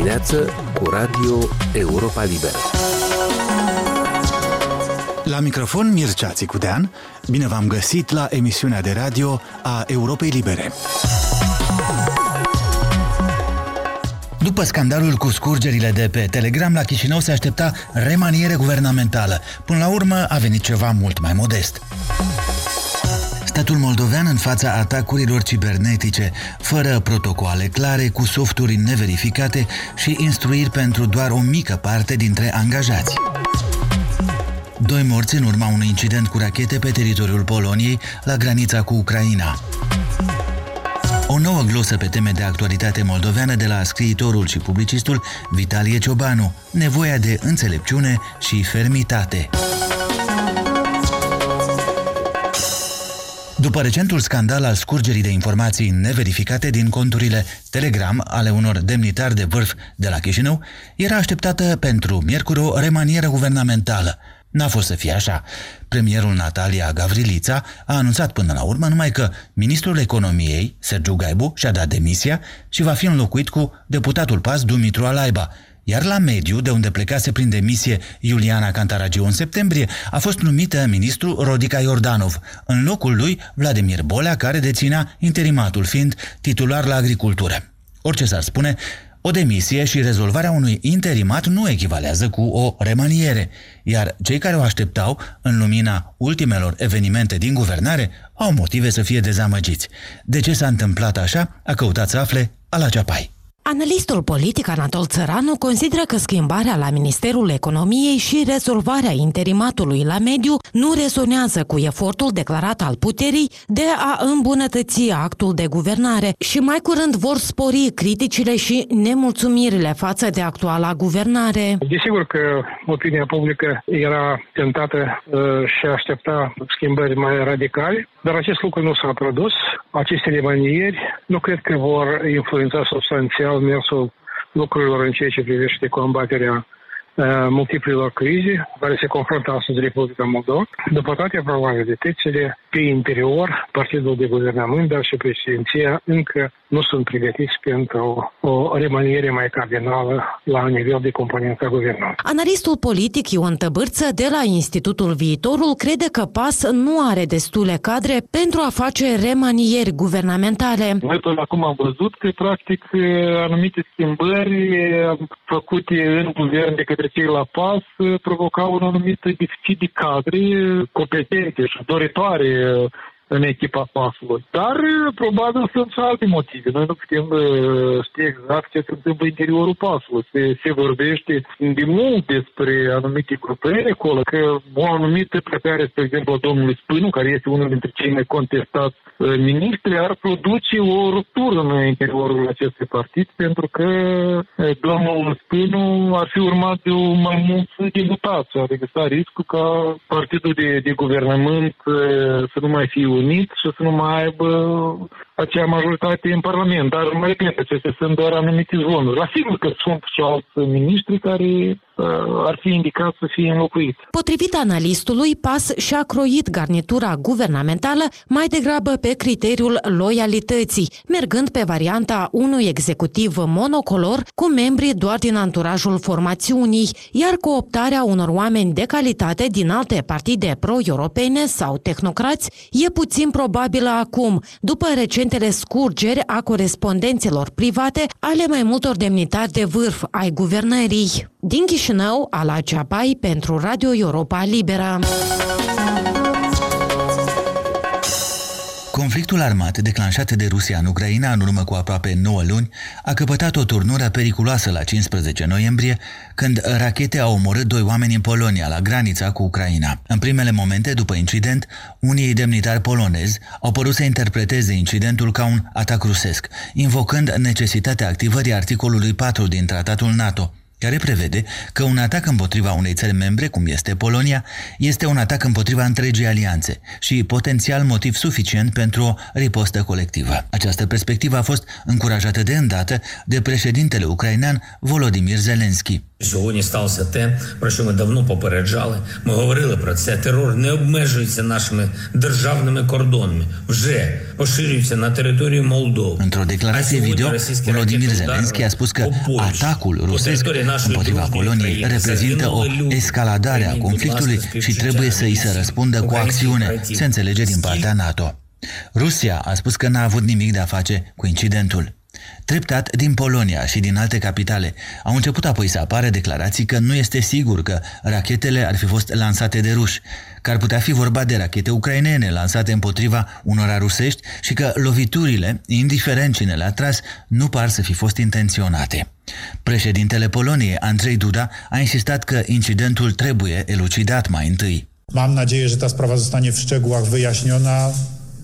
dimineață cu Radio Europa Liberă. La microfon Mircea Țicudean, bine v-am găsit la emisiunea de radio a Europei Libere. După scandalul cu scurgerile de pe Telegram, la Chișinău se aștepta remaniere guvernamentală. Până la urmă a venit ceva mult mai modest. Statul moldovean în fața atacurilor cibernetice, fără protocoale clare, cu softuri neverificate și instruiri pentru doar o mică parte dintre angajați. Doi morți în urma unui incident cu rachete pe teritoriul Poloniei, la granița cu Ucraina. O nouă glosă pe teme de actualitate moldoveană de la scriitorul și publicistul Vitalie Ciobanu, nevoia de înțelepciune și fermitate. După recentul scandal al scurgerii de informații neverificate din conturile Telegram ale unor demnitari de vârf de la Chișinău, era așteptată pentru miercuri o remanieră guvernamentală. N-a fost să fie așa. Premierul Natalia Gavrilița a anunțat până la urmă numai că ministrul economiei, Sergiu Gaibu, și-a dat demisia și va fi înlocuit cu deputatul PAS Dumitru Alaiba, iar la mediu, de unde plecase prin demisie Iuliana Cantaragiu în septembrie, a fost numită ministru Rodica Iordanov, în locul lui Vladimir Bolea, care deținea interimatul fiind titular la agricultură. Orice s-ar spune, o demisie și rezolvarea unui interimat nu echivalează cu o remaniere, iar cei care o așteptau, în lumina ultimelor evenimente din guvernare, au motive să fie dezamăgiți. De ce s-a întâmplat așa, a căutat să afle Ala Ceapai. Analistul politic Anatol Țăranu consideră că schimbarea la Ministerul Economiei și rezolvarea interimatului la mediu nu rezonează cu efortul declarat al puterii de a îmbunătăți actul de guvernare și mai curând vor spori criticile și nemulțumirile față de actuala guvernare. Desigur că opinia publică era tentată uh, și aștepta schimbări mai radicale, dar acest lucru nu s-a produs. Aceste remanieri nu cred că vor influența substanțial mersul lucrurilor în ceea ce privește combaterea uh, multiplelor crize care se confruntă astăzi Republica Moldova. După toate probabilitățile, pe interior, Partidul de Guvernământ, dar și președinția încă nu sunt pregătiți pentru o remaniere mai cardinală la nivel de componența guvernului. Analistul politic Ion Tăbârță de la Institutul Viitorul crede că PAS nu are destule cadre pentru a face remanieri guvernamentale. Noi până acum am văzut că practic anumite schimbări făcute în guvern de către cei la PAS provocau un anumit deficit de cadre competente și doritoare You. În echipa pasului. Dar probabil sunt și alte motive. Noi nu putem uh, ști exact ce se întâmplă în interiorul pasului. Se, se vorbește de mult despre anumite grupări acolo, că o anumită plecare, spre exemplu, a domnului Spânu, care este unul dintre cei mai contestați uh, ministri, ar produce o ruptură în interiorul acestui partid, pentru că uh, domnul Spânu ar fi urmat de o mai mulți deputați. Adică s-a riscul ca partidul de, de guvernământ să nu mai fie unit și să nu mai aibă acea majoritate în Parlament. Dar, mai repet, acestea sunt doar anumite zonuri. La sigur că sunt și alți miniștri care uh, ar fi indicat să fie înlocuiți. Potrivit analistului, PAS și-a croit garnitura guvernamentală mai degrabă pe criteriul loialității, mergând pe varianta unui executiv monocolor cu membri doar din anturajul formațiunii, iar cooptarea unor oameni de calitate din alte partide pro-europene sau tehnocrați e puțin probabilă acum, după recent recentele scurgeri a corespondențelor private ale mai multor demnitari de vârf ai guvernării. Din Chișinău, Ala Ceapai pentru Radio Europa Liberă. Conflictul armat declanșat de Rusia în Ucraina în urmă cu aproape 9 luni a căpătat o turnură periculoasă la 15 noiembrie, când rachete au omorât doi oameni în Polonia, la granița cu Ucraina. În primele momente după incident, unii demnitari polonezi au părut să interpreteze incidentul ca un atac rusesc, invocând necesitatea activării articolului 4 din tratatul NATO, care prevede că un atac împotriva unei țări membre, cum este Polonia, este un atac împotriva întregii alianțe și potențial motiv suficient pentru o ripostă colectivă. Această perspectivă a fost încurajată de îndată de președintele ucrainean Volodymyr Zelensky. Сьогодні сталося те, про що ми давно попереджали. Ми говорили про це. Терор не обмежується нашими державними кордонами, вже поширюється на територію Молдови. Într-o declarație video, Volodymyr Zelensky a spus că atacul rusesc împotriva Poloniei reprezintă o escaladare a conflictului și trebuie să îi se răspundă cu acțiune, se înțelege din partea NATO. Rusia a spus că n-a avut nimic de a face cu incidentul. Treptat, din Polonia și din alte capitale, au început apoi să apară declarații că nu este sigur că rachetele ar fi fost lansate de ruși, că ar putea fi vorba de rachete ucrainene lansate împotriva unora rusești și că loviturile, indiferent cine le-a tras, nu par să fi fost intenționate. Președintele Poloniei, Andrzej Duda, a insistat că incidentul trebuie elucidat mai întâi. Mam nadzieję, że ta sprawa zostanie w szczegółach wyjaśniona.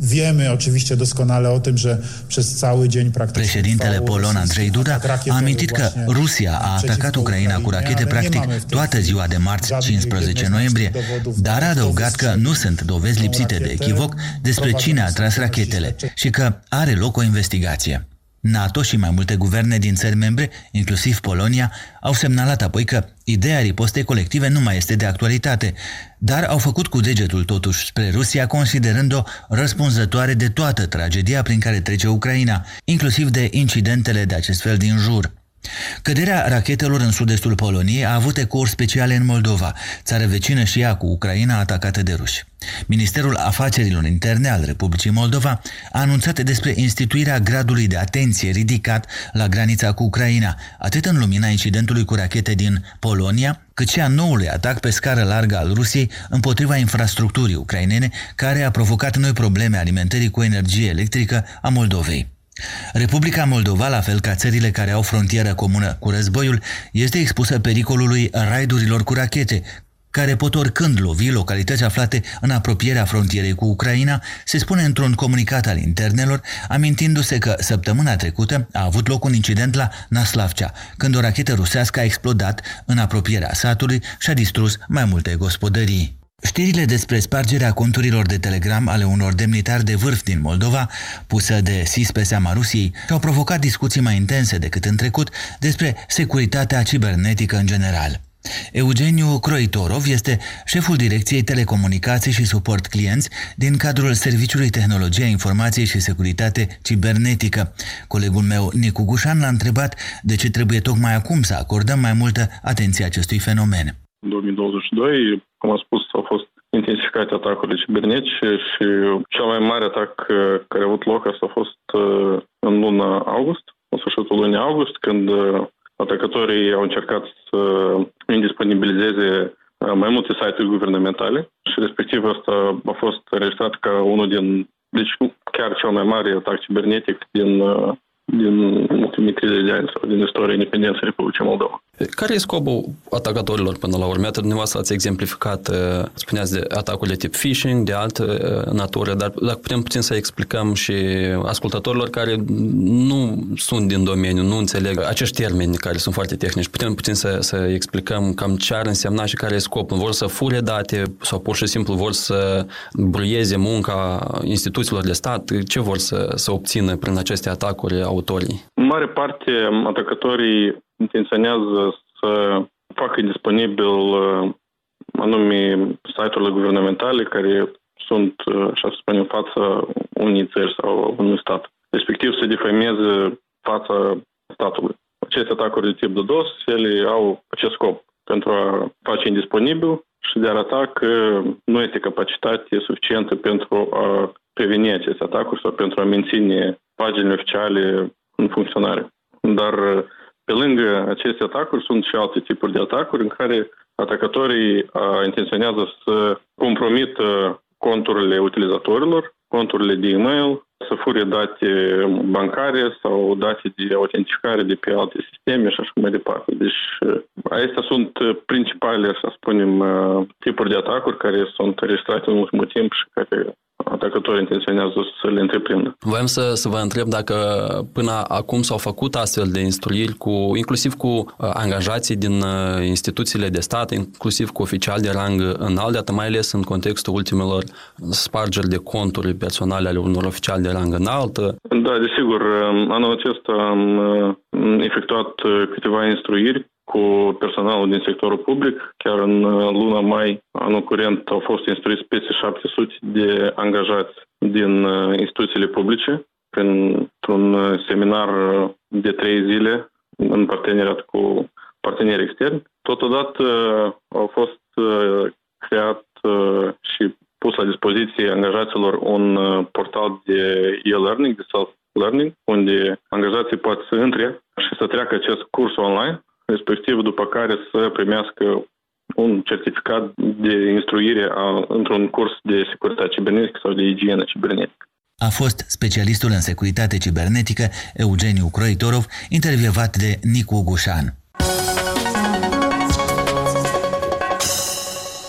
Wiemy oczywiście doskonale o tym, że przez cały dzień praktycznie Președintele polon Andrei Duda a amintit că Rusia a atacat Ucraina cu rachete practic toată ziua de marți 15 noiembrie, dar a adăugat că nu sunt dovezi lipsite de echivoc despre cine a tras rachetele și că are loc o investigație. NATO și mai multe guverne din țări membre, inclusiv Polonia, au semnalat apoi că ideea ripostei colective nu mai este de actualitate, dar au făcut cu degetul totuși spre Rusia, considerând-o răspunzătoare de toată tragedia prin care trece Ucraina, inclusiv de incidentele de acest fel din jur. Căderea rachetelor în sud-estul Poloniei a avut ecouri speciale în Moldova, țară vecină și ea cu Ucraina atacată de ruși. Ministerul Afacerilor Interne al Republicii Moldova a anunțat despre instituirea gradului de atenție ridicat la granița cu Ucraina, atât în lumina incidentului cu rachete din Polonia, cât și a noului atac pe scară largă al Rusiei împotriva infrastructurii ucrainene, care a provocat noi probleme alimentării cu energie electrică a Moldovei. Republica Moldova, la fel ca țările care au frontieră comună cu războiul, este expusă pericolului raidurilor cu rachete, care pot oricând lovi localități aflate în apropierea frontierei cu Ucraina, se spune într-un comunicat al internelor, amintindu-se că săptămâna trecută a avut loc un incident la Naslavcea, când o rachetă rusească a explodat în apropierea satului și a distrus mai multe gospodării. Știrile despre spargerea conturilor de telegram ale unor demnitari de vârf din Moldova, pusă de SIS pe seama Rusiei, au provocat discuții mai intense decât în trecut despre securitatea cibernetică în general. Eugeniu Croitorov este șeful Direcției Telecomunicații și Suport Clienți din cadrul Serviciului Tehnologia Informației și Securitate Cibernetică. Colegul meu, Nicu Gușan, l-a întrebat de ce trebuie tocmai acum să acordăm mai multă atenție acestui fenomen. 2022, cum am spus, au fost intensificate atacurile cibernetice și cel mai mare atac care a avut loc asta a fost în luna august, în sfârșitul lunii august, când atacatorii au încercat să indisponibilizeze mai multe site-uri guvernamentale și respectiv asta a fost înregistrat ca unul din, deci chiar cel mai mare atac cibernetic din din ultimii 30 de ani sau din istoria independenței Republicii Moldova. Care e scopul atacatorilor până la urmă? Iată, dumneavoastră ați exemplificat, spuneați de atacurile tip phishing, de altă natură, dar dacă putem puțin să explicăm și ascultătorilor care nu sunt din domeniu, nu înțeleg acești termeni care sunt foarte tehnici, putem puțin să, să explicăm cam ce ar însemna și care e scopul. Vor să fure date sau pur și simplu vor să bruieze munca instituțiilor de stat? Ce vor să, să obțină prin aceste atacuri autorii? În mare parte, atacatorii intenționează să facă disponibil anume site-urile guvernamentale care sunt, așa să spunem, fața unei țări sau unui stat. Respectiv să defameze fața statului. Aceste atacuri de tip de DOS, ele au acest scop pentru a face indisponibil și de a arăta că nu este capacitate suficientă pentru a preveni aceste atacuri sau pentru a menține paginile oficiale în funcționare. Dar pe lângă aceste atacuri sunt și alte tipuri de atacuri în care atacatorii intenționează să compromită conturile utilizatorilor, conturile de e-mail, să fure date bancare sau date de autentificare de pe alte sisteme și așa mai departe. Deci acestea sunt principalele, să spunem, tipuri de atacuri care sunt înregistrate în ultimul timp și care atacătorii intenționează să le întreprindă. Voiam să, să vă întreb dacă până acum s-au făcut astfel de instruiri, cu, inclusiv cu uh, angajații din uh, instituțiile de stat, inclusiv cu oficiali de rang înalt, mai ales în contextul ultimelor spargeri de conturi personale ale unor oficiali de rang înalt. Da, desigur. Anul acesta am uh, efectuat câteva instruiri cu personalul din sectorul public. Chiar în uh, luna mai, anul curent, au fost instruiți peste 700 de angajați din uh, instituțiile publice printr-un uh, seminar de trei zile în parteneriat cu parteneri externi. Totodată au fost creat și pus la dispoziție angajaților un portal de e-learning, de self-learning, unde angajații pot să intre și să treacă acest curs online respectiv după care să primească un certificat de instruire a, într-un curs de securitate cibernetică sau de igienă cibernetică. A fost specialistul în securitate cibernetică Eugeniu Croitorov, intervievat de Nicu Gușan.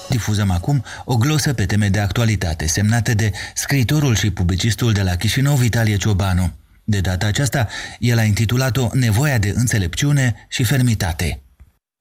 Difuzăm acum o glosă pe teme de actualitate, semnată de scriitorul și publicistul de la Chișinău, Vitalie Ciobanu. De data aceasta, el a intitulat-o Nevoia de înțelepciune și fermitate.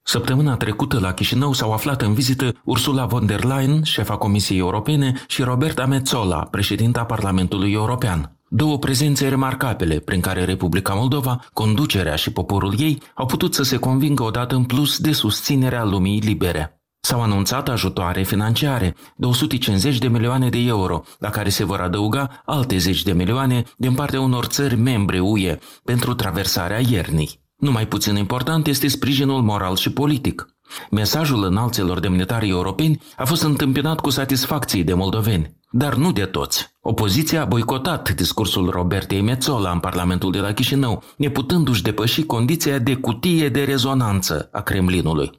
Săptămâna trecută la Chișinău s-au aflat în vizită Ursula von der Leyen, șefa Comisiei Europene, și Roberta Metzola, președinta Parlamentului European. Două prezențe remarcabile prin care Republica Moldova, conducerea și poporul ei au putut să se convingă odată în plus de susținerea lumii libere. S-au anunțat ajutoare financiare, 250 de milioane de euro, la care se vor adăuga alte zeci de milioane din partea unor țări membre UE pentru traversarea iernii. Numai puțin important este sprijinul moral și politic. Mesajul înalților demnitari europeni a fost întâmpinat cu satisfacție de moldoveni, dar nu de toți. Opoziția a boicotat discursul Robertei Metzola în Parlamentul de la Chișinău, neputându-și depăși condiția de cutie de rezonanță a Kremlinului.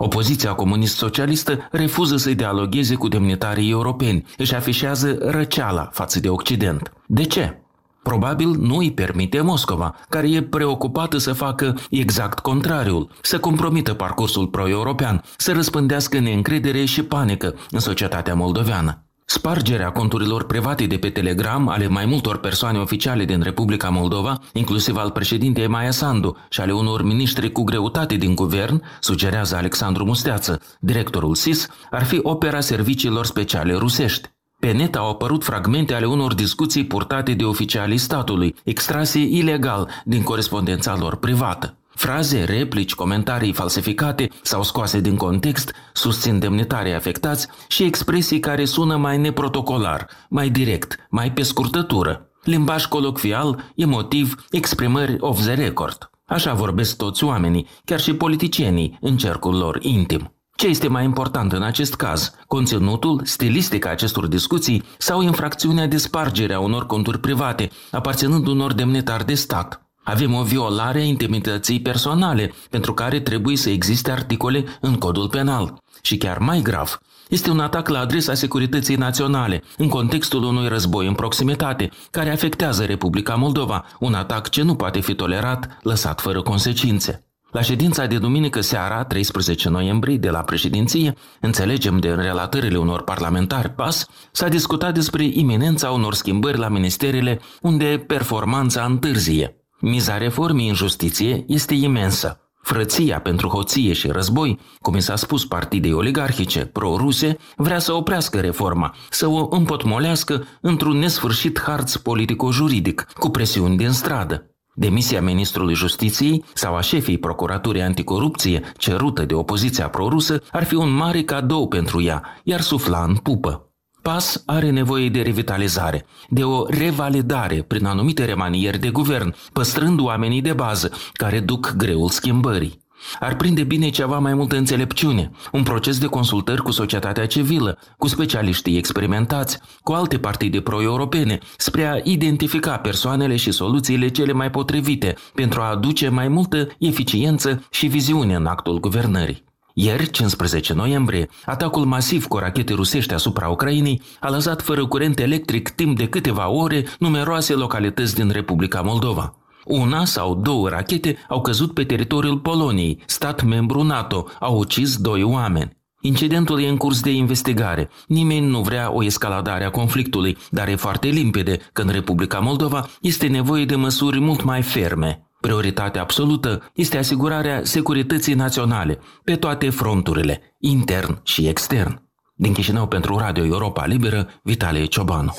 Opoziția comunist-socialistă refuză să dialogueze cu demnitarii europeni, își afișează răceala față de Occident. De ce? Probabil nu îi permite Moscova, care e preocupată să facă exact contrariul, să compromită parcursul pro-european, să răspândească neîncredere și panică în societatea moldoveană. Spargerea conturilor private de pe Telegram ale mai multor persoane oficiale din Republica Moldova, inclusiv al președintei Maia Sandu și ale unor miniștri cu greutate din guvern, sugerează Alexandru Musteață, directorul SIS, ar fi opera serviciilor speciale rusești. Pe net au apărut fragmente ale unor discuții purtate de oficialii statului, extrase ilegal din corespondența lor privată. Fraze, replici, comentarii falsificate sau scoase din context susțin demnitarii afectați și expresii care sună mai neprotocolar, mai direct, mai pe scurtătură. Limbaj colocvial, emotiv, exprimări off the record. Așa vorbesc toți oamenii, chiar și politicienii, în cercul lor intim. Ce este mai important în acest caz? Conținutul, stilistica acestor discuții sau infracțiunea de spargere a unor conturi private, aparținând unor demnitari de stat? Avem o violare a intimității personale, pentru care trebuie să existe articole în codul penal. Și chiar mai grav, este un atac la adresa securității naționale, în contextul unui război în proximitate, care afectează Republica Moldova, un atac ce nu poate fi tolerat, lăsat fără consecințe. La ședința de duminică seara, 13 noiembrie, de la președinție, înțelegem de relatările unor parlamentari PAS, s-a discutat despre iminența unor schimbări la ministerele unde performanța întârzie. Miza reformei în justiție este imensă. Frăția pentru hoție și război, cum i s-a spus partidei oligarhice pro-ruse, vrea să oprească reforma, să o împotmolească într-un nesfârșit harț politico-juridic, cu presiuni din stradă. Demisia ministrului justiției sau a șefii procuraturii anticorupție, cerută de opoziția prorusă, ar fi un mare cadou pentru ea, iar sufla în pupă. PAS are nevoie de revitalizare, de o revalidare prin anumite remanieri de guvern, păstrând oamenii de bază care duc greul schimbării. Ar prinde bine ceva mai multă înțelepciune, un proces de consultări cu societatea civilă, cu specialiștii experimentați, cu alte partide pro-europene, spre a identifica persoanele și soluțiile cele mai potrivite pentru a aduce mai multă eficiență și viziune în actul guvernării. Ieri, 15 noiembrie, atacul masiv cu rachete rusești asupra Ucrainei a lăsat fără curent electric timp de câteva ore numeroase localități din Republica Moldova. Una sau două rachete au căzut pe teritoriul Poloniei, stat membru NATO, au ucis doi oameni. Incidentul e în curs de investigare. Nimeni nu vrea o escaladare a conflictului, dar e foarte limpede că în Republica Moldova este nevoie de măsuri mult mai ferme. Prioritatea absolută este asigurarea securității naționale pe toate fronturile, intern și extern. Din Chișinău pentru Radio Europa Liberă, Vitalie Ciobanu.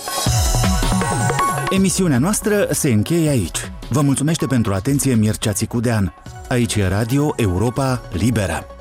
Emisiunea noastră se încheie aici. Vă mulțumește pentru atenție Mircea Țicudean. Aici e Radio Europa Liberă.